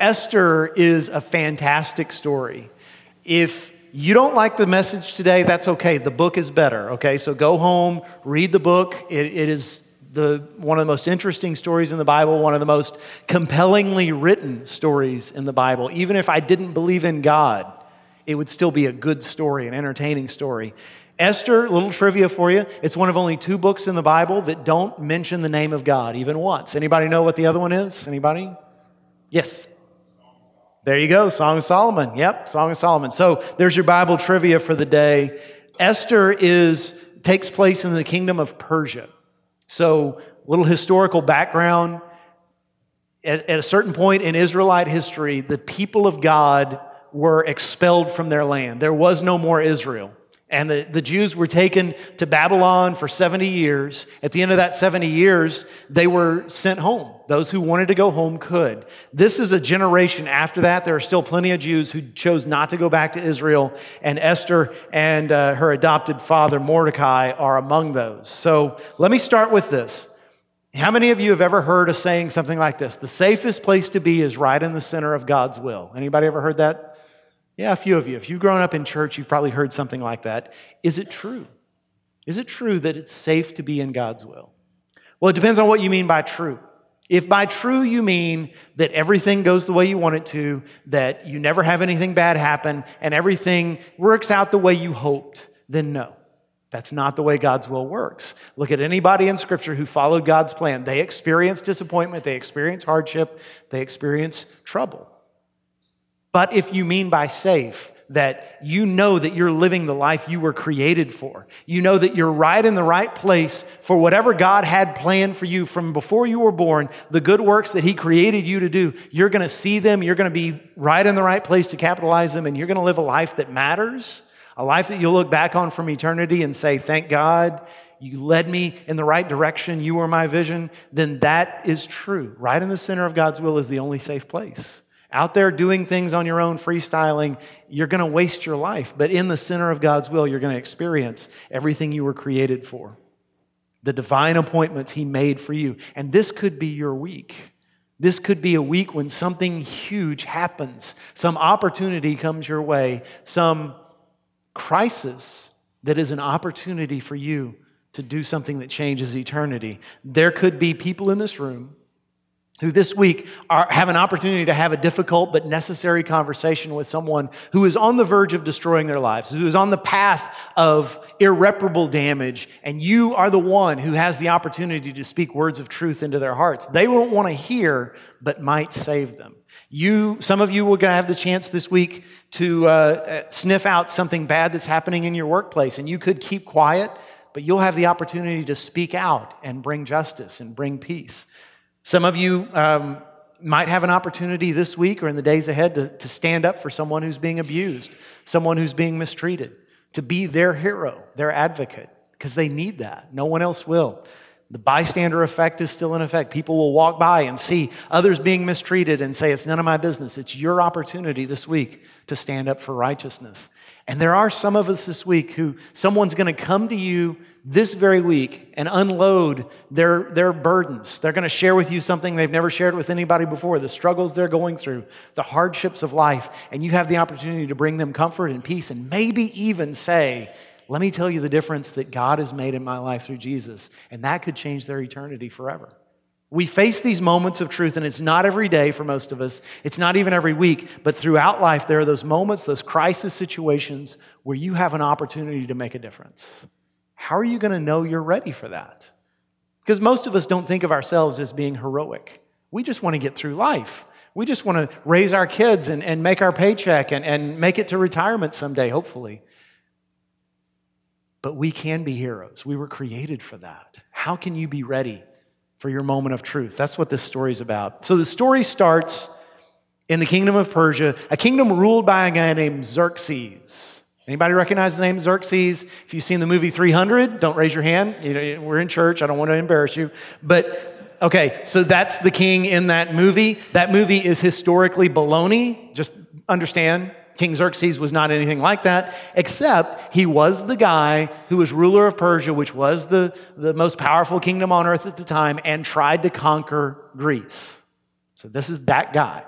Esther is a fantastic story. If you don't like the message today, that's okay. The book is better, okay? So go home, read the book. it, it is the, one of the most interesting stories in the Bible, one of the most compellingly written stories in the Bible. Even if I didn't believe in God, it would still be a good story, an entertaining story. Esther, little trivia for you. It's one of only two books in the Bible that don't mention the name of God even once. Anybody know what the other one is? Anybody? Yes. There you go, Song of Solomon. Yep, Song of Solomon. So there's your Bible trivia for the day. Esther is takes place in the kingdom of Persia. So, little historical background. At, at a certain point in Israelite history, the people of God were expelled from their land. There was no more Israel. And the, the Jews were taken to Babylon for 70 years. At the end of that 70 years, they were sent home. Those who wanted to go home could. This is a generation after that. There are still plenty of Jews who chose not to go back to Israel, and Esther and uh, her adopted father, Mordecai, are among those. So let me start with this. How many of you have ever heard a saying something like this? The safest place to be is right in the center of God's will. Anybody ever heard that? Yeah, a few of you. If you've grown up in church, you've probably heard something like that. Is it true? Is it true that it's safe to be in God's will? Well, it depends on what you mean by true. If by true you mean that everything goes the way you want it to, that you never have anything bad happen, and everything works out the way you hoped, then no. That's not the way God's will works. Look at anybody in Scripture who followed God's plan. They experience disappointment, they experience hardship, they experience trouble. But if you mean by safe, that you know that you're living the life you were created for. You know that you're right in the right place for whatever God had planned for you from before you were born, the good works that He created you to do. You're going to see them, you're going to be right in the right place to capitalize them, and you're going to live a life that matters, a life that you'll look back on from eternity and say, Thank God you led me in the right direction, you were my vision. Then that is true. Right in the center of God's will is the only safe place. Out there doing things on your own, freestyling, you're going to waste your life. But in the center of God's will, you're going to experience everything you were created for. The divine appointments He made for you. And this could be your week. This could be a week when something huge happens, some opportunity comes your way, some crisis that is an opportunity for you to do something that changes eternity. There could be people in this room who this week are, have an opportunity to have a difficult but necessary conversation with someone who is on the verge of destroying their lives, who is on the path of irreparable damage, and you are the one who has the opportunity to speak words of truth into their hearts. They won't want to hear, but might save them. You, some of you will have the chance this week to uh, sniff out something bad that's happening in your workplace, and you could keep quiet, but you'll have the opportunity to speak out and bring justice and bring peace. Some of you um, might have an opportunity this week or in the days ahead to, to stand up for someone who's being abused, someone who's being mistreated, to be their hero, their advocate, because they need that. No one else will. The bystander effect is still in effect. People will walk by and see others being mistreated and say, It's none of my business. It's your opportunity this week to stand up for righteousness. And there are some of us this week who someone's going to come to you this very week and unload their, their burdens. They're going to share with you something they've never shared with anybody before, the struggles they're going through, the hardships of life, and you have the opportunity to bring them comfort and peace and maybe even say, Let me tell you the difference that God has made in my life through Jesus. And that could change their eternity forever. We face these moments of truth, and it's not every day for most of us. It's not even every week, but throughout life, there are those moments, those crisis situations where you have an opportunity to make a difference. How are you going to know you're ready for that? Because most of us don't think of ourselves as being heroic. We just want to get through life. We just want to raise our kids and, and make our paycheck and, and make it to retirement someday, hopefully. But we can be heroes. We were created for that. How can you be ready for your moment of truth? That's what this story is about. So the story starts in the kingdom of Persia, a kingdom ruled by a guy named Xerxes. Anybody recognize the name Xerxes? If you've seen the movie 300, don't raise your hand. We're in church. I don't want to embarrass you. But okay, so that's the king in that movie. That movie is historically baloney. Just understand, King Xerxes was not anything like that, except he was the guy who was ruler of Persia, which was the, the most powerful kingdom on earth at the time, and tried to conquer Greece. So this is that guy.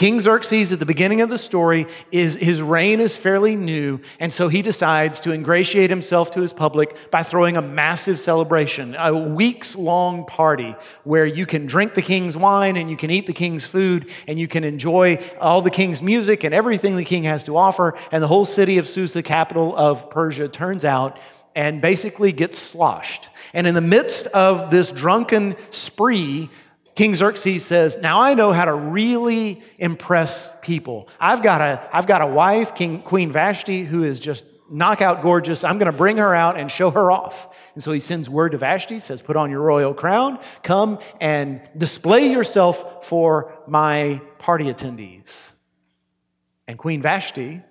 King Xerxes, at the beginning of the story, is his reign is fairly new, and so he decides to ingratiate himself to his public by throwing a massive celebration, a weeks long party where you can drink the king's wine and you can eat the king's food and you can enjoy all the king's music and everything the king has to offer. And the whole city of Susa, capital of Persia, turns out and basically gets sloshed. And in the midst of this drunken spree, King Xerxes says, Now I know how to really impress people. I've got a, I've got a wife, King, Queen Vashti, who is just knockout gorgeous. I'm going to bring her out and show her off. And so he sends word to Vashti, says, Put on your royal crown, come and display yourself for my party attendees. And Queen Vashti,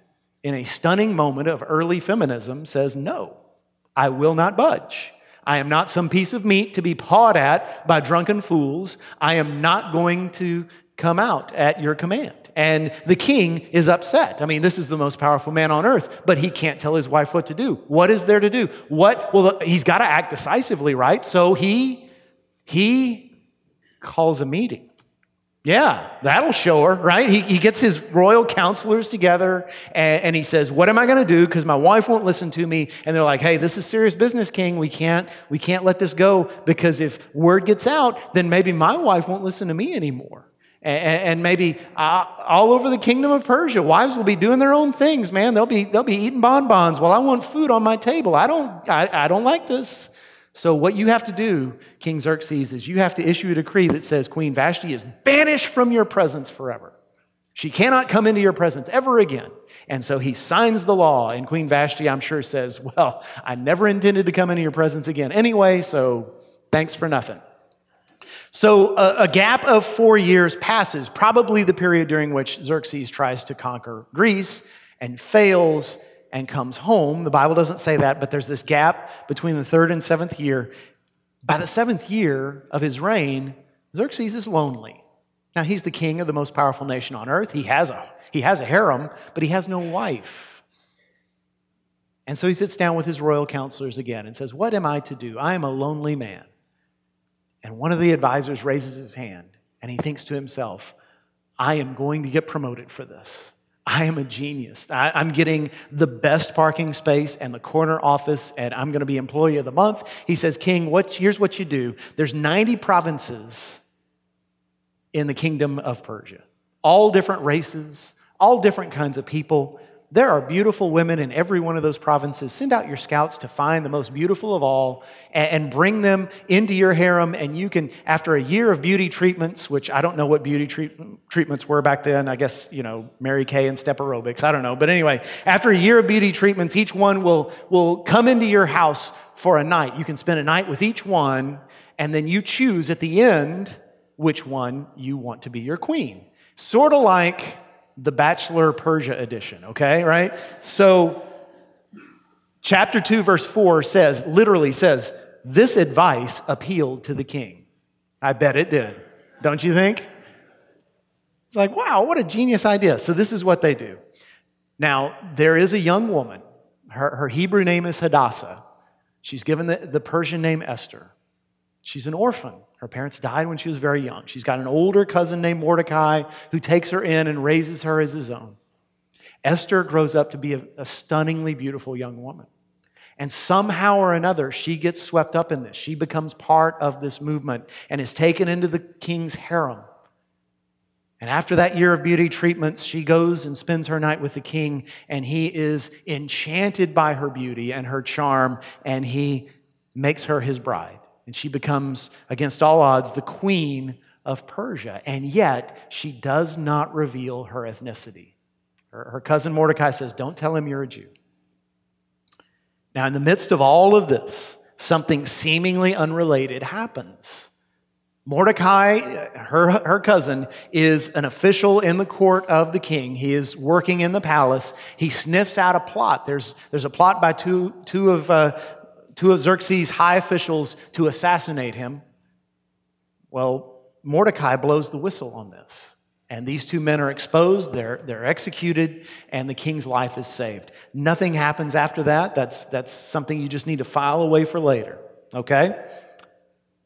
in a stunning moment of early feminism, says, No, I will not budge. I am not some piece of meat to be pawed at by drunken fools. I am not going to come out at your command. And the king is upset. I mean, this is the most powerful man on earth, but he can't tell his wife what to do. What is there to do? What? Well, he's got to act decisively, right? So he he calls a meeting. Yeah, that'll show her, right? He, he gets his royal counselors together and, and he says, What am I going to do? Because my wife won't listen to me. And they're like, Hey, this is serious business, King. We can't, we can't let this go because if word gets out, then maybe my wife won't listen to me anymore. And, and maybe uh, all over the kingdom of Persia, wives will be doing their own things, man. They'll be, they'll be eating bonbons while I want food on my table. I don't, I, I don't like this. So, what you have to do, King Xerxes, is you have to issue a decree that says Queen Vashti is banished from your presence forever. She cannot come into your presence ever again. And so he signs the law, and Queen Vashti, I'm sure, says, Well, I never intended to come into your presence again anyway, so thanks for nothing. So a, a, gap of four years passes, probably the period during which Xerxes tries to conquer Greece and fails and comes home. The Bible doesn't say that, but there's this gap between the third and seventh year. By the seventh year of his reign, Xerxes is lonely. Now, he's the king of the most powerful nation on earth. He has a, he has a harem, but he has no wife. And so he sits down with his royal counselors again and says, What am I to do? I am a lonely man. And one of the advisors raises his hand and he thinks to himself, I am going to get promoted for this. I am a genius. I, am getting the best parking space and the corner office, and I'm going to be employee of the month. He says, King, what, here's what you do. There's 90 provinces in the kingdom of Persia, all different races, all different kinds of people. There are beautiful women in every one of those provinces. Send out your scouts to find the most beautiful of all and, bring them into your harem. And you can, after a year of beauty treatments, which I don't know what beauty treat, treatments were back then, I guess, you know, Mary Kay and step aerobics, I don't know. But anyway, after a year of beauty treatments, each one will, will come into your house for a night. You can spend a night with each one, and then you choose at the end which one you want to be your queen. Sort of like the Bachelor Persia edition, okay, right? So, chapter 2, verse 4 says, literally says, this advice appealed to the king. I bet it did, don't you think? It's like, wow, what a genius idea. So, this is what they do. Now, there is a young woman. Her, her Hebrew name is Hadassah. She's given the, the Persian name Esther. She's an orphan. Her parents died when she was very young. She's got an older cousin named Mordecai who takes her in and raises her as his own. Esther grows up to be a, a, stunningly beautiful young woman. And somehow or another, she gets swept up in this. She becomes part of this movement and is taken into the king's harem. And after that year of beauty treatments, she goes and spends her night with the king, and he is enchanted by her beauty and her charm, and he makes her his bride and she becomes, against all odds, the queen of Persia. And yet, she does not reveal her ethnicity. Her, her, cousin Mordecai says, Don't tell him you're a Jew. Now, in the midst of all of this, something seemingly unrelated happens. Mordecai, her, her cousin, is an official in the court of the king. He is working in the palace. He sniffs out a plot. There's, there's a plot by two, two of uh, two of Xerxes' high officials to assassinate him. Well, Mordecai blows the whistle on this. And these two men are exposed, they're, they're executed, and the king's life is saved. Nothing happens after that. That's, that's something you just need to file away for later. Okay?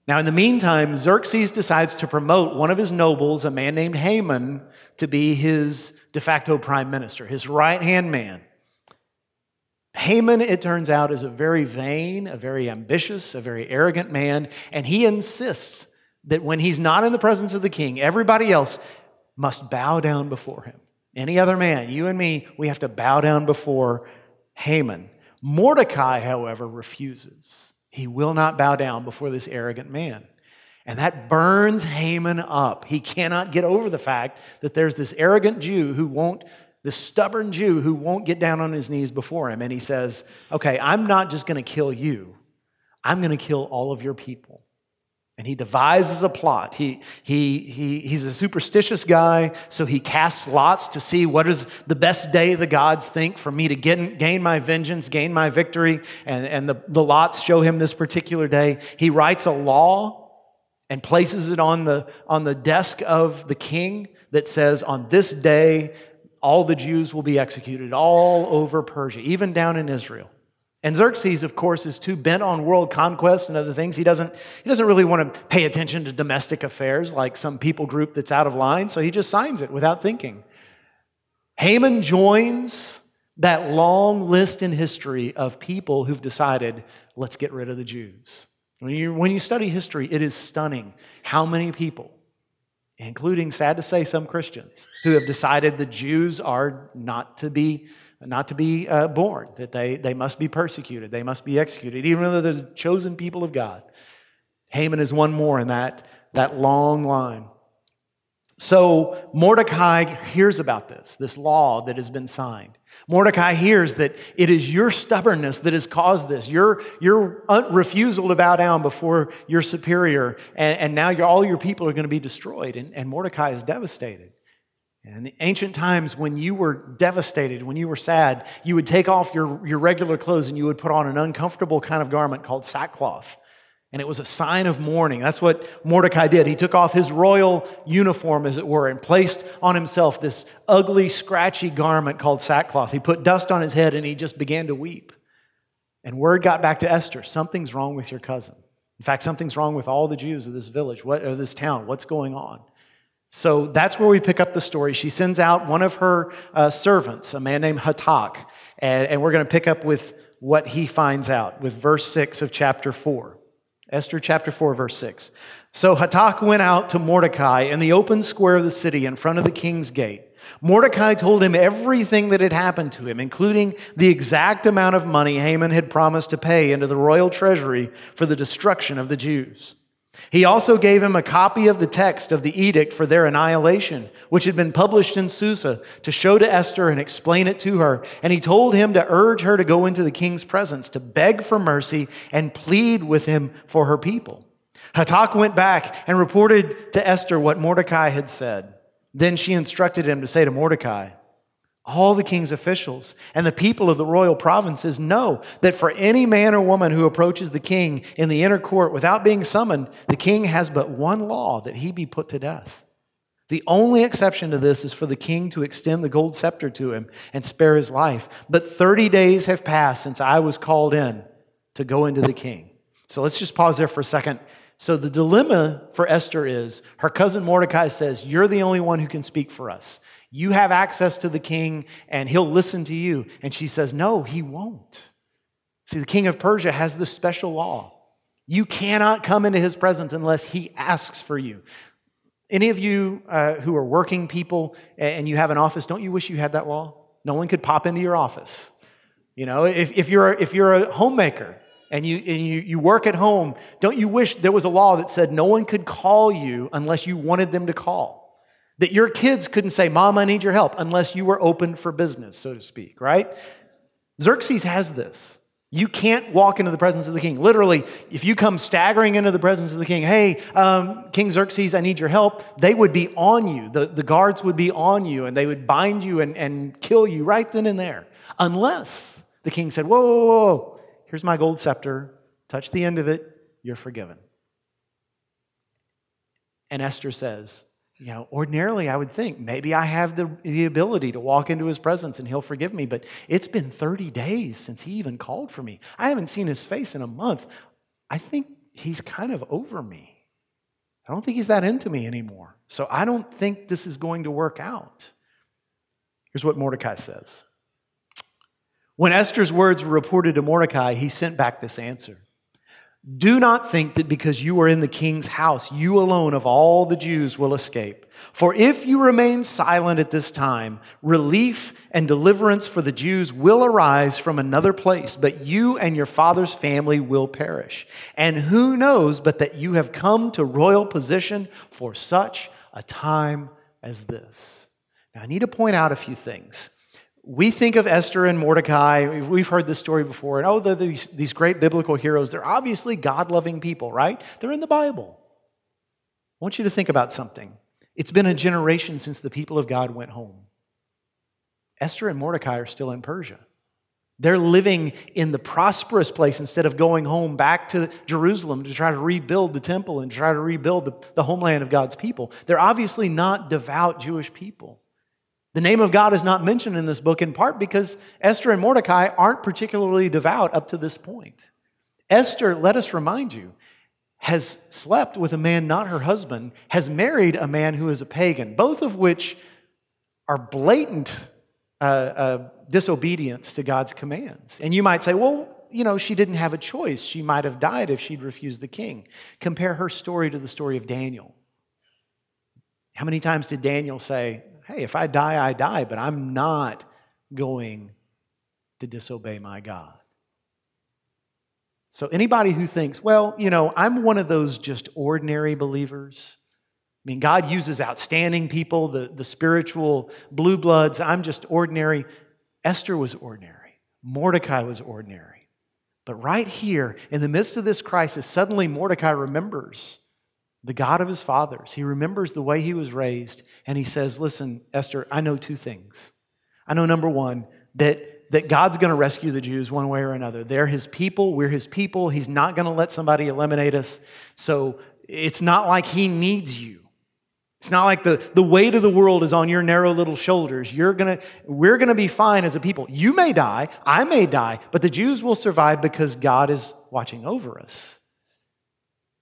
Now, in the meantime, Xerxes decides to promote one of his nobles, a man named Haman, to be his de facto prime minister, his right hand man. Haman, it turns out, is a very vain, a very ambitious, a very arrogant man, and he insists that when he's not in the presence of the king, everybody else must bow down before him. Any other man, you and me, we have to bow down before Haman. Mordecai, however, refuses. He will not bow down before this arrogant man. And that burns Haman up. He cannot get over the fact that there's this arrogant Jew who won't, this stubborn Jew who won't get down on his knees before him. And he says, Okay, I'm not just going to kill you, I'm going to kill all of your people. And he devises a plot. He, he, he, he's a superstitious guy, so he casts lots to see what is the best day the gods think for me to get, gain my vengeance, gain my victory. And, and the, the lots show him this particular day. He writes a law and places it on the, on the desk of the king that says, On this day, all the Jews will be executed all over Persia, even down in Israel. And Xerxes, of course, is too bent on world conquest and other things. He doesn't, he doesn't really want to pay attention to domestic affairs like some people group that's out of line, so he just signs it without thinking. Haman joins that long list in history of people who've decided, let's get rid of the Jews. When you, when you study history, it is stunning how many people, including, sad to say, some Christians, who have decided the Jews are not to be, not to be uh, born, that they, they must be persecuted, they must be executed, even though they're the chosen people of God. Haman is one more in that, that long line. So Mordecai hears about this, this law that has been signed. Mordecai hears that it is your stubbornness that has caused this, your, your refusal to bow down before your superior, and, and now all your people are going to be destroyed. And, and Mordecai is devastated. And in the ancient times, when you were devastated, when you were sad, you would take off your, your regular clothes and you would put on an uncomfortable kind of garment called sackcloth and it was a sign of mourning. That's what Mordecai did. He took off his royal uniform, as it were, and placed on himself this ugly, scratchy garment called sackcloth. He put dust on his head and he just began to weep. And word got back to Esther something's wrong with your cousin. In fact, something's wrong with all the Jews of this village what, or this town. What's going on? So that's where we pick up the story. She sends out one of her uh, servants, a man named Hathak, and, and we're going to pick up with what he finds out with verse 6 of chapter 4. Esther chapter 4, verse 6. So Hathak went out to Mordecai in the open square of the city in front of the king's gate. Mordecai told him everything that had happened to him, including the exact amount of money Haman had promised to pay into the royal treasury for the destruction of the Jews. He also gave him a copy of the text of the edict for their annihilation, which had been published in Susa, to show to Esther and explain it to her. And he told him to urge her to go into the king's presence, to beg for mercy and plead with him for her people. Hathak went back and reported to Esther what Mordecai had said. Then she instructed him to say to Mordecai, all the king's officials and the people of the royal provinces know that for any man or woman who approaches the king in the inner court without being summoned, the king has but one law that he be put to death. The only exception to this is for the king to extend the gold scepter to him and spare his life. But 30 days have passed since I was called in to go into the king. So let's just pause there for a second. So the dilemma for Esther is her cousin Mordecai says, You're the only one who can speak for us. You have access to the king and he'll listen to you. And she says, No, he won't. See, the king of Persia has this special law. You cannot come into his presence unless he asks for you. Any of you uh, who are working people and you have an office, don't you wish you had that law? No one could pop into your office. You know, if, if, you're, if you're a homemaker and, you, and you, you work at home, don't you wish there was a law that said no one could call you unless you wanted them to call? That your kids couldn't say, Mom, I need your help, unless you were open for business, so to speak, right? Xerxes has this. You can't walk into the presence of the king. Literally, if you come staggering into the presence of the king, hey, um, King Xerxes, I need your help, they would be on you. The, the guards would be on you and they would bind you and, and kill you right then and there. Unless the king said, whoa, whoa, whoa, here's my gold scepter, touch the end of it, you're forgiven. And Esther says, you know, ordinarily I would think maybe I have the, the ability to walk into his presence and he'll forgive me, but it's been 30 days since he even called for me. I haven't seen his face in a month. I think he's kind of over me. I don't think he's that into me anymore. So I don't think this is going to work out. Here's what Mordecai says When Esther's words were reported to Mordecai, he sent back this answer Do not think that because you are in the king's house, you alone of all the Jews will escape. For if you remain silent at this time, relief and deliverance for the Jews will arise from another place, but you and your father's family will perish. And who knows but that you have come to royal position for such a time as this? Now, I need to point out a few things. We think of Esther and Mordecai, we've heard this story before, and oh, they're these, these great biblical heroes. They're obviously God loving people, right? They're in the Bible. I want you to think about something. It's been a generation since the people of God went home. Esther and Mordecai are still in Persia. They're living in the prosperous place instead of going home back to Jerusalem to try to rebuild the temple and try to rebuild the, the homeland of God's people. They're obviously not devout Jewish people. The name of God is not mentioned in this book in part because Esther and Mordecai aren't particularly devout up to this point. Esther, let us remind you, has slept with a man not her husband, has married a man who is a pagan, both of which are blatant uh, uh, disobedience to God's commands. And you might say, well, you know, she didn't have a choice. She might have died if she'd refused the king. Compare her story to the story of Daniel. How many times did Daniel say, hey, if I die, I die, but I'm not going to disobey my God? So, anybody who thinks, well, you know, I'm one of those just ordinary believers. I mean, God uses outstanding people, the, the spiritual blue bloods. I'm just ordinary. Esther was ordinary. Mordecai was ordinary. But right here, in the midst of this crisis, suddenly Mordecai remembers the God of his fathers. He remembers the way he was raised, and he says, Listen, Esther, I know two things. I know, number one, that that God's going to rescue the Jews one way or another. They're his people, we're his people. He's not going to let somebody eliminate us. So it's not like he needs you. It's not like the, the weight of the world is on your narrow little shoulders. You're gonna, we're going to be fine as a people. You may die, I may die, but the Jews will survive because God is watching over us.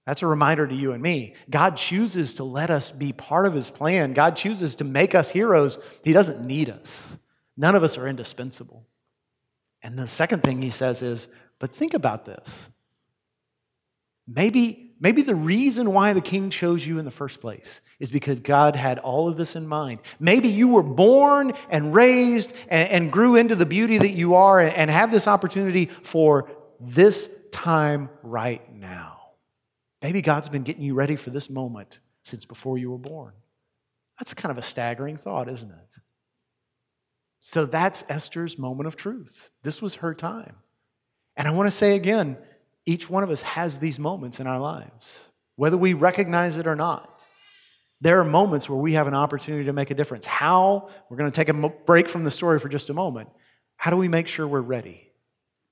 That's a reminder to you and me. God chooses to let us be part of his plan. God chooses to make us heroes. He doesn't need us. None of us are indispensable. And the second thing he says is, but think about this. Maybe, maybe the reason why the king chose you in the first place is because God had all of this in mind. Maybe you were born and raised and, and grew into the beauty that you are and, and have this opportunity for this time right now. Maybe God's been getting you ready for this moment since before you were born. That's kind of a staggering thought, isn't it? So that's Esther's moment of truth. This was her time. And I want to say again each one of us has these moments in our lives, whether we recognize it or not. There are moments where we have an opportunity to make a difference. How? We're going to take a break from the story for just a moment. How do we make sure we're ready?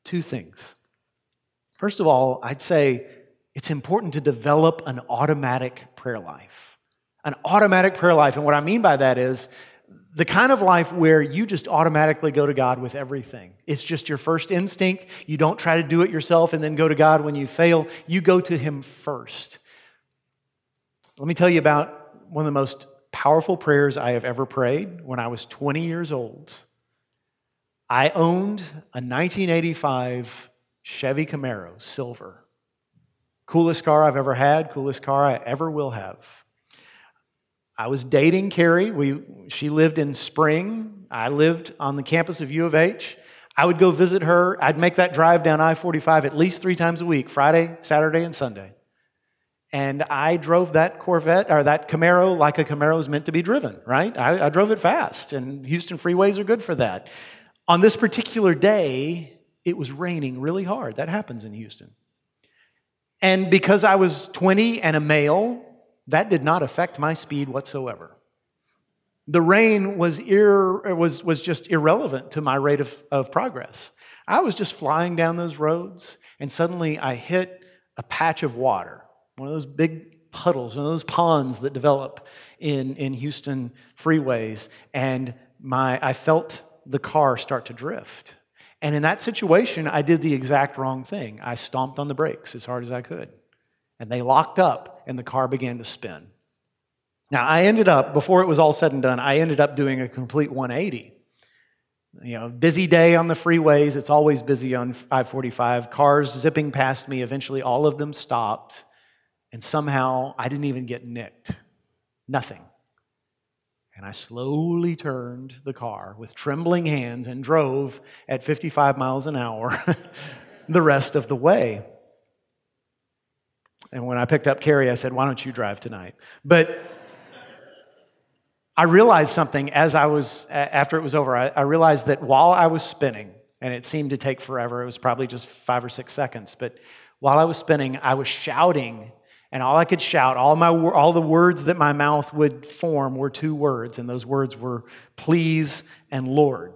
Two things. First of all, I'd say it's important to develop an automatic prayer life. An automatic prayer life. And what I mean by that is the kind of life where you just automatically go to God with everything. It's just your first instinct. You don't try to do it yourself and then go to God when you fail. You go to Him first. Let me tell you about one of the most powerful prayers I have ever prayed when I was 20 years old. I owned a 1985 Chevy Camaro, silver. Coolest car I've ever had, coolest car I ever will have. I was dating Carrie. We, she lived in Spring. I lived on the campus of U of H. I would go visit her. I'd make that drive down I 45 at least three times a week Friday, Saturday, and Sunday. And I drove that Corvette or that Camaro like a Camaro is meant to be driven, right? I, I drove it fast, and Houston freeways are good for that. On this particular day, it was raining really hard. That happens in Houston. And because I was 20 and a male, that did not affect my speed whatsoever. The rain was, ir, was, was just irrelevant to my rate of, of progress. I was just flying down those roads, and suddenly I hit a patch of water, one of those big puddles, one of those ponds that develop in, in Houston freeways, and my, I felt the car start to drift. And in that situation, I did the exact wrong thing. I stomped on the brakes as hard as I could. And they locked up, and the car began to spin. Now, I ended up, before it was all said and done, I ended up doing a complete 180. You know, busy day on the freeways. It's always busy on I 45. Cars zipping past me. Eventually, all of them stopped. And somehow, I didn't even get nicked. Nothing. And I slowly turned the car with trembling hands and drove at 55 miles an hour the rest of the way. And when I picked up Carrie, I said, Why don't you drive tonight? But I realized something as I was, after it was over, I, I realized that while I was spinning, and it seemed to take forever, it was probably just five or six seconds, but while I was spinning, I was shouting and all I could shout, all, my, all the words that my mouth would form were two words, and those words were please and Lord.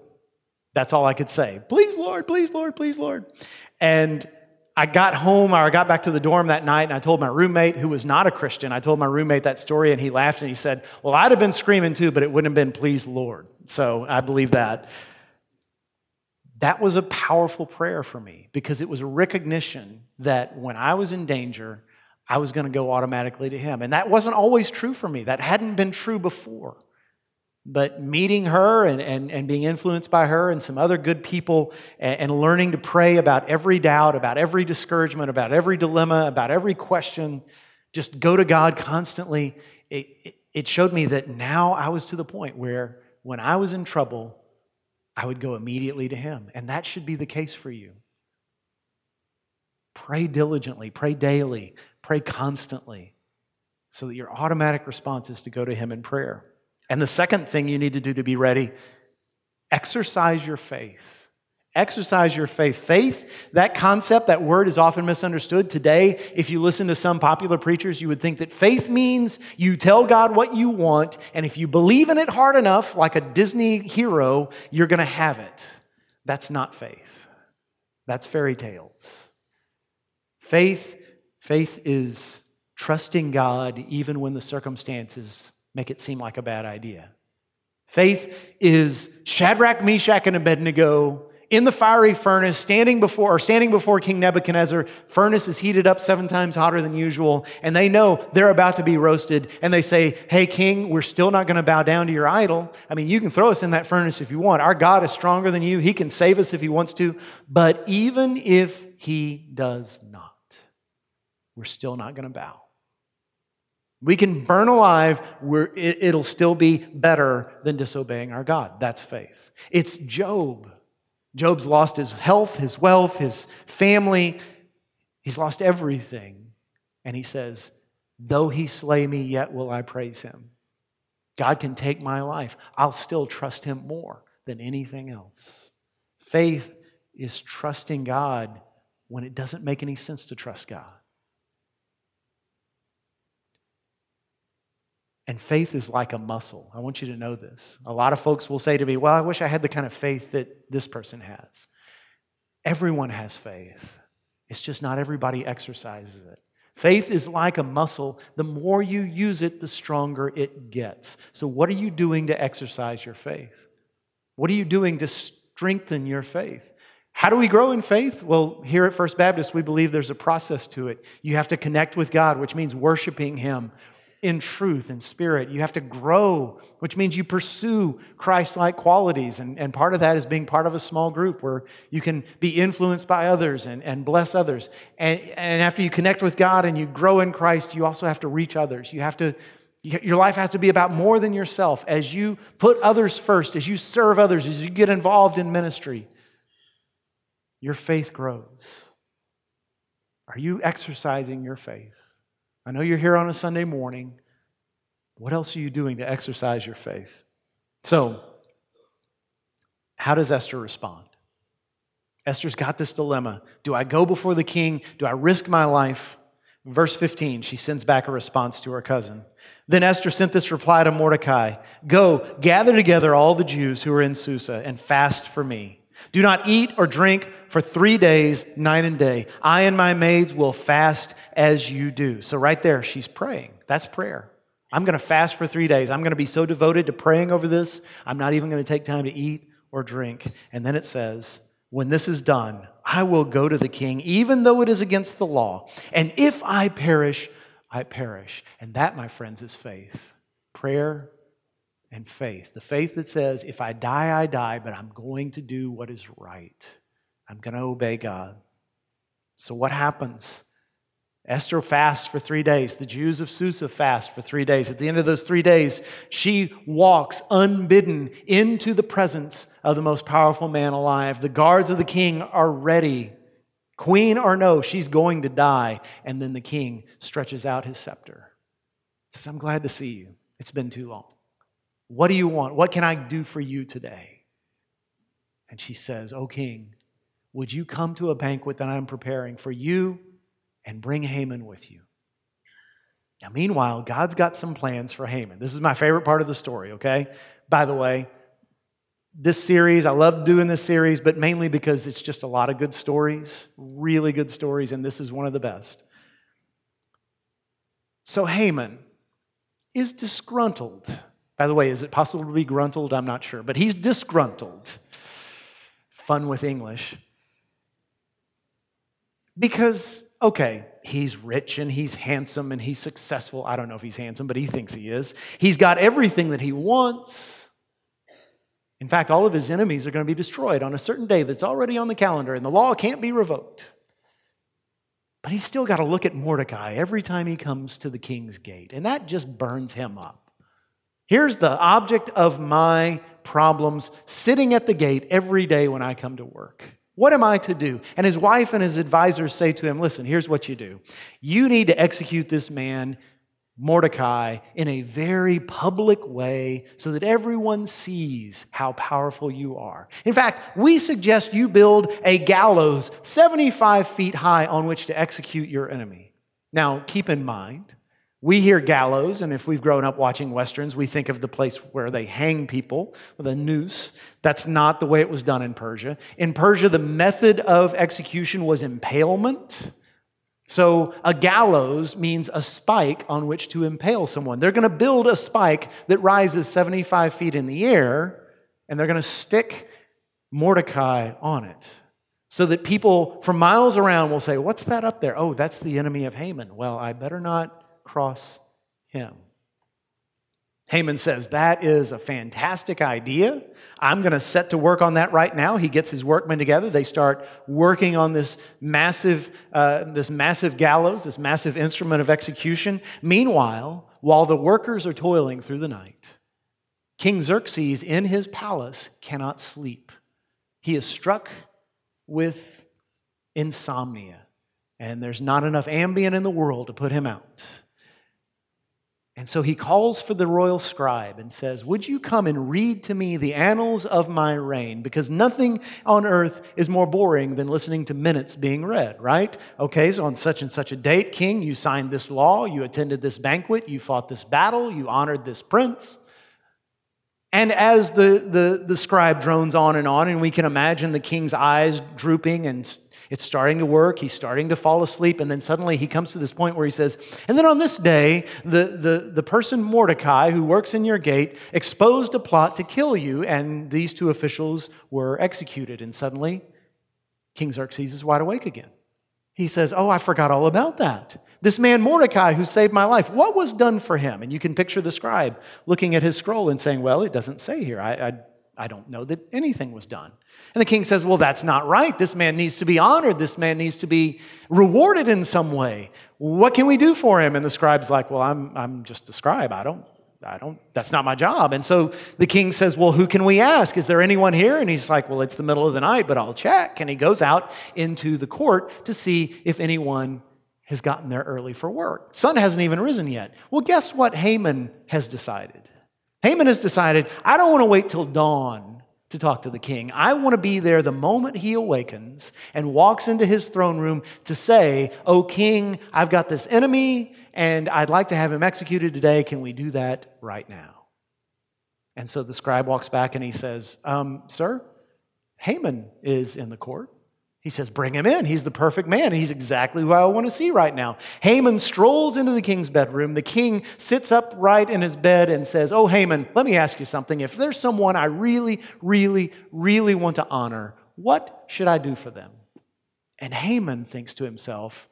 That's all I could say. Please, Lord, please, Lord, please, Lord. And I got home, or I got back to the dorm that night, and I told my roommate, who was not a Christian, I told my roommate that story, and he laughed and he said, Well, I'd have been screaming too, but it wouldn't have been please, Lord. So I believe that. That was a powerful prayer for me because it was a recognition that when I was in danger, I was going to go automatically to him. And that wasn't always true for me. That hadn't been true before. But meeting her and, and, and being influenced by her and some other good people and, and learning to pray about every doubt, about every discouragement, about every dilemma, about every question, just go to God constantly, it, it, it showed me that now I was to the point where when I was in trouble, I would go immediately to him. And that should be the case for you. Pray diligently, pray daily, Pray constantly so that your automatic response is to go to Him in prayer. And the second thing you need to do to be ready exercise your faith. Exercise your faith. Faith, that concept, that word is often misunderstood. Today, if you listen to some popular preachers, you would think that faith means you tell God what you want, and if you believe in it hard enough, like a Disney hero, you're going to have it. That's not faith, that's fairy tales. Faith Faith is trusting God even when the circumstances make it seem like a bad idea. Faith is Shadrach, Meshach, and Abednego in the fiery furnace, standing before or standing before King Nebuchadnezzar. Furnace is heated up seven times hotter than usual, and they know they're about to be roasted. And they say, "Hey, King, we're still not going to bow down to your idol. I mean, you can throw us in that furnace if you want. Our God is stronger than you. He can save us if He wants to. But even if He does not." We're still not going to bow. We can burn alive, it, will still be better than disobeying our God. That's faith. It's Job. Job's lost his health, his wealth, his family. He's lost everything. And he says, Though he slay me, yet will I praise him. God can take my life. I'll still trust him more than anything else. Faith is trusting God when it doesn't make any sense to trust God. And faith is like a muscle. I want you to know this. A lot of folks will say to me, Well, I wish I had the kind of faith that this person has. Everyone has faith, it's just not everybody exercises it. Faith is like a muscle. The more you use it, the stronger it gets. So, what are you doing to exercise your faith? What are you doing to strengthen your faith? How do we grow in faith? Well, here at First Baptist, we believe there's a process to it. You have to connect with God, which means worshiping Him, in truth and spirit. You have to grow, which means you pursue Christ like qualities. And, and part of that is being part of a small group where you can be influenced by others and, and bless others. And, and after you connect with God and you grow in Christ, you also have to reach others. You have to, your life has to be about more than yourself. As you put others first, as you serve others, as you get involved in ministry, your faith grows. Are you exercising your faith? I know you're here on a Sunday morning. What else are you doing to exercise your faith? So, how does Esther respond? Esther's got this dilemma. Do I go before the king? Do I risk my life? Verse 15, she sends back a response to her cousin. Then Esther sent this reply to Mordecai Go, gather together all the Jews who are in Susa and fast for me. Do not eat or drink for three days, night and day. I and my maids will fast as you do. So, right there, she's praying. That's prayer. I'm going to fast for three days. I'm going to be so devoted to praying over this, I'm not even going to take time to eat or drink. And then it says, when this is done, I will go to the king, even though it is against the law. And if I perish, I perish. And that, my friends, is faith prayer and faith. The faith that says, if I die, I die, but I'm going to do what is right. I'm going to obey God. So, what happens? Esther fasts for three days. The Jews of Susa fast for three days. At the end of those three days, she walks unbidden into the presence of the most powerful man alive. The guards of the king are ready. Queen or no, she's going to die. And then the king stretches out his scepter. Says, I'm glad to see you. It's been too long. What do you want? What can I do for you today? And she says, O king, would you come to a banquet that I'm preparing for you and bring Haman with you. Now, meanwhile, God's got some plans for Haman. This is my favorite part of the story, okay? By the way, this series, I love doing this series, but mainly because it's just a lot of good stories, really good stories, and this is one of the best. So, Haman is disgruntled. By the way, is it possible to be gruntled? I'm not sure, but he's disgruntled. Fun with English. Because okay, he's rich and he's handsome and he's successful. I don't know if he's handsome, but he thinks he is. He's got everything that he wants. In fact, all of his enemies are going to be destroyed on a certain day that's already on the calendar, and the law can't be revoked. But he's still got to look at Mordecai every time he comes to the king's gate, and that just burns him up. Here's the object of my problems sitting at the gate every day when I come to work. What am I to do? And his wife and his advisors say to him, Listen, here's what you do. You need to execute this man, Mordecai, in a very public way so that everyone sees how powerful you are. In fact, we suggest you build a gallows 75 feet high on which to execute your enemy. Now, keep in mind, we hear gallows, and if we've grown up watching Westerns, we think of the place where they hang people with a noose. That's not the way it was done in Persia. In Persia, the method of execution was impalement. So, a gallows means a spike on which to impale someone. They're going to build a spike that rises 75 feet in the air, and they're going to stick Mordecai on it so that people from miles around will say, What's that up there? Oh, that's the enemy of Haman. Well, I better not cross him. Haman says, That is a fantastic idea. I'm going to set to work on that right now. He gets his workmen together. They start working on this massive, uh, this massive gallows, this massive instrument of execution. Meanwhile, while the workers are toiling through the night, King Xerxes in his palace cannot sleep. He is struck with insomnia, and there's not enough Ambien in the world to put him out. And so he calls for the royal scribe and says, Would you come and read to me the annals of my reign? Because nothing on earth is more boring than listening to minutes being read, right? Okay, so on such and such a date, king, you signed this law, you attended this banquet, you fought this battle, you honored this prince. And as the, the, the scribe drones on and on, and we can imagine the king's eyes drooping and it's starting to work. He's starting to fall asleep. And then suddenly he comes to this point where he says, And then on this day, the, the, the person Mordecai, who works in your gate, exposed a plot to kill you. And these two officials were executed. And suddenly, King Xerxes is wide awake again. He says, Oh, I forgot all about that. This man Mordecai who saved my life, what was done for him? And you can picture the scribe looking at his scroll and saying, Well, it doesn't say here. I, I I don't know that anything was done. And the king says, Well, that's not right. This man needs to be honored. This man needs to be rewarded in some way. What can we do for him? And the scribe's like, Well, I'm, I'm just a scribe. I don't, I don't, that's not my job. And so the king says, Well, who can we ask? Is there anyone here? And he's like, Well, it's the middle of the night, but I'll check. And he goes out into the court to see if anyone has gotten there early for work. Sun hasn't even risen yet. Well, guess what Haman has decided? Haman has decided, I don't want to wait till dawn to talk to the king. I want to be there the moment he awakens and walks into his throne room to say, Oh, king, I've got this enemy and I'd like to have him executed today. Can we do that right now? And so the scribe walks back and he says, um, Sir, Haman is in the court. He says, Bring him in. He's the perfect man. He's exactly who I want to see right now. Haman strolls into the king's bedroom. The king sits upright in his bed and says, Oh, Haman, let me ask you something. If there's someone I really, really, really want to honor, What should I do for them? And Haman thinks to himself,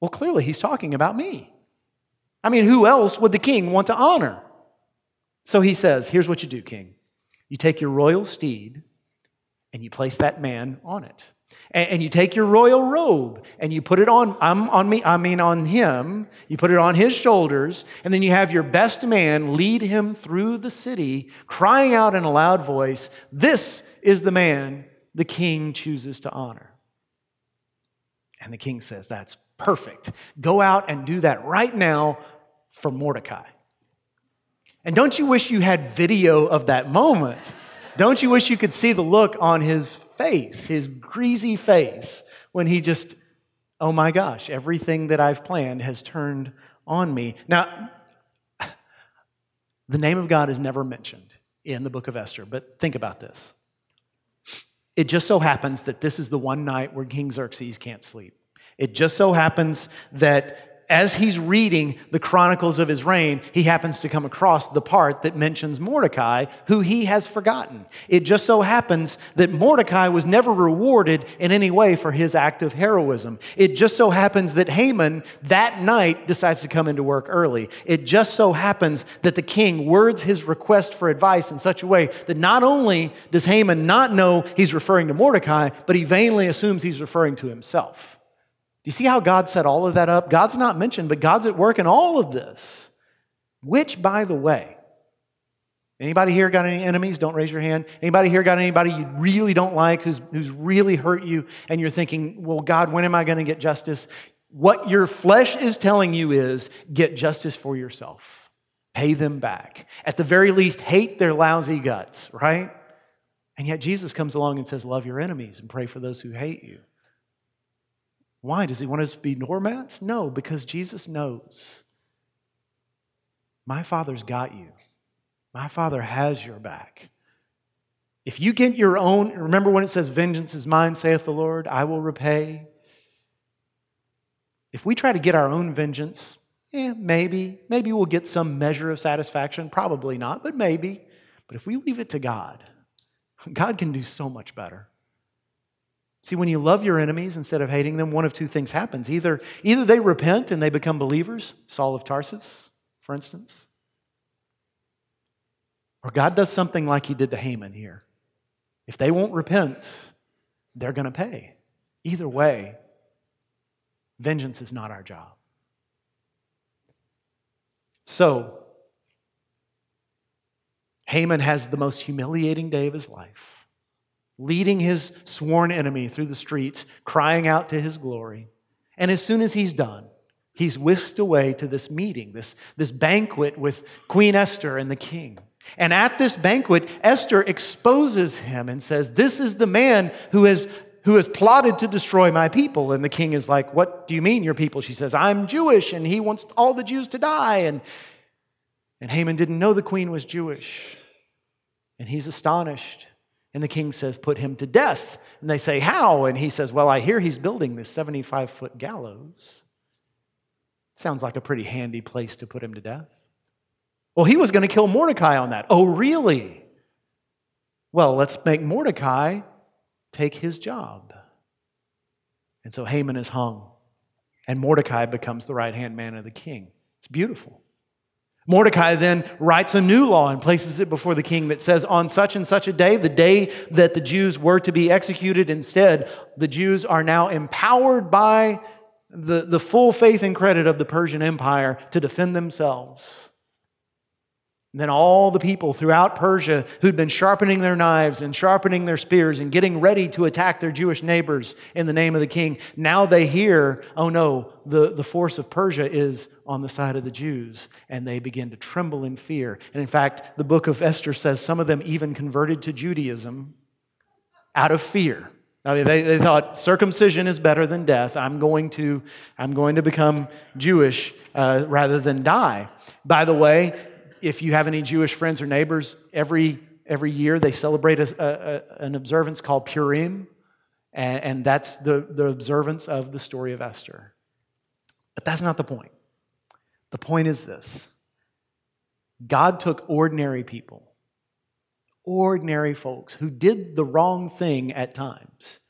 Well, clearly he's talking about me. I mean, who else would the king want to honor? So he says, Here's what you do, king. You take your royal steed and you place that man on it. And, and you take your royal robe and you put it on, I'm on me, I mean on him. You put it on his shoulders, and then you have your best man lead him through the city, crying out in a loud voice, This is the man the king chooses to honor. And the king says, That's perfect. Go out and do that right now for Mordecai. And don't you wish you had video of that moment? Don't you wish you could see the look on his face, his greasy face, when he just, oh my gosh, everything that I've planned has turned on me. Now, the name of God is never mentioned in the book of Esther, but think about this. It just so happens that this is the one night where King Xerxes can't sleep. It just so happens that as he's reading the chronicles of his reign, he happens to come across the part that mentions Mordecai, who he has forgotten. It just so happens that Mordecai was never rewarded in any way for his act of heroism. It just so happens that Haman that night decides to come into work early. It just so happens that the king words his request for advice in such a way that not only does Haman not know he's referring to Mordecai, but he vainly assumes he's referring to himself. Do you see how God set all of that up? God's not mentioned, but God's at work in all of this. Which, by the way, anybody here got any enemies? Don't raise your hand. Anybody here got anybody you really don't like who's, who's really hurt you and you're thinking, well, God, when am I going to get justice? What your flesh is telling you is get justice for yourself. Pay them back. At the very least, hate their lousy guts, right? And yet Jesus comes along and says, Love your enemies and pray for those who hate you. Why? Does he want us to be doormats? No, because Jesus knows. My Father's got you. My Father has your back. If you get your own, remember when it says, Vengeance is mine, saith the Lord, I will repay. If we try to get our own vengeance, eh, maybe. Maybe we'll get some measure of satisfaction. Probably not, but maybe. But if we leave it to God, God can do so much better. See, when you love your enemies instead of hating them, one of two things happens. Either, either they repent and they become believers, Saul of Tarsus, for instance, or God does something like he did to Haman here. If they won't repent, they're going to pay. Either way, vengeance is not our job. So, Haman has the most humiliating day of his life leading his sworn enemy through the streets, crying out to his glory. And as soon as he's done, he's whisked away to this meeting, this, this banquet with Queen Esther and the king. And at this banquet, Esther exposes him and says, This is the man who has, who has plotted to destroy my people. And the king is like, What do you mean, your people? She says, I'm Jewish, and he wants all the Jews to die. And, and Haman didn't know the queen was Jewish. And he's astonished. And the king says, Put him to death. And they say, How? And he says, Well, I hear he's building this 75 foot gallows. Sounds like a pretty handy place to put him to death. Well, he was going to kill Mordecai on that. Oh, really? Well, let's make Mordecai take his job. And so Haman is hung, and Mordecai becomes the right hand man of the king. It's beautiful. Mordecai then writes a new law and places it before the king that says, On such and such a day, the day that the Jews were to be executed, instead, the Jews are now empowered by the, the full faith and credit of the Persian Empire to defend themselves. And then all the people throughout Persia who'd been sharpening their knives and sharpening their spears and getting ready to attack their Jewish neighbors in the name of the king, now they hear, oh no, the, the force of Persia is on the side of the Jews. And they begin to tremble in fear. And in fact, the book of Esther says some of them even converted to Judaism out of fear. I mean, they, they thought circumcision is better than death. I'm going to, I'm going to become Jewish uh, rather than die. By the way, if you have any Jewish friends or neighbors, every, every year they celebrate a, a, an observance called Purim, and, and that's the, the observance of the story of Esther. But that's not the point. The point is this God took ordinary people, ordinary folks who did the wrong thing at times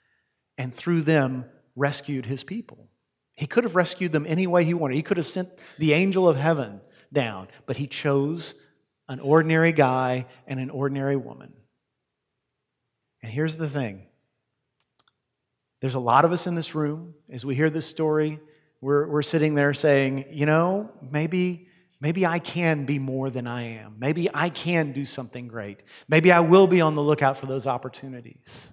and through them rescued his people. He could have rescued them any way he wanted. He could have sent the angel of heaven down, but he chose an ordinary guy and an ordinary woman. And here's the thing there's a lot of us in this room, as we hear this story, we're, we're sitting there saying, you know, maybe. Maybe I can be more than I am. Maybe I can do something great. Maybe I will be on the lookout for those opportunities.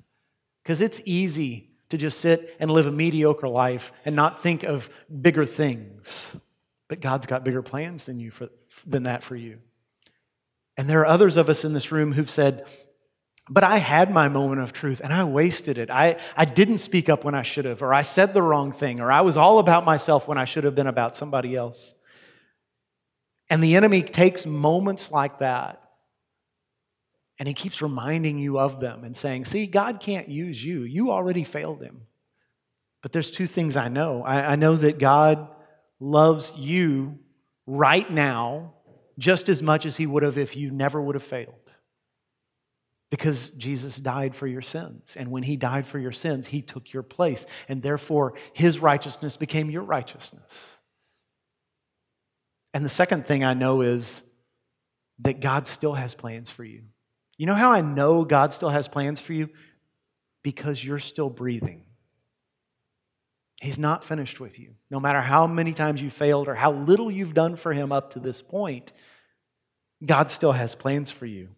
Because it's easy to just sit and live a mediocre life and not think of bigger things. But God's got bigger plans than you for, than that for you. And there are others of us in this room who've said, but I had my moment of truth and I wasted it. I, I didn't speak up when I should have, or I said the wrong thing, or I was all about myself when I should have been about somebody else. And the enemy takes moments like that and he keeps reminding you of them and saying, See, God can't use you. You already failed him. But there's two things I know I, I know that God loves you right now just as much as he would have if you never would have failed. Because Jesus died for your sins. And when he died for your sins, he took your place. And therefore, his righteousness became your righteousness. And the second thing I know is that God still has plans for you. You know how I know God still has plans for you? Because you're still breathing. He's not finished with you. No matter how many times you failed or how little you've done for Him up to this point, God still has plans for you.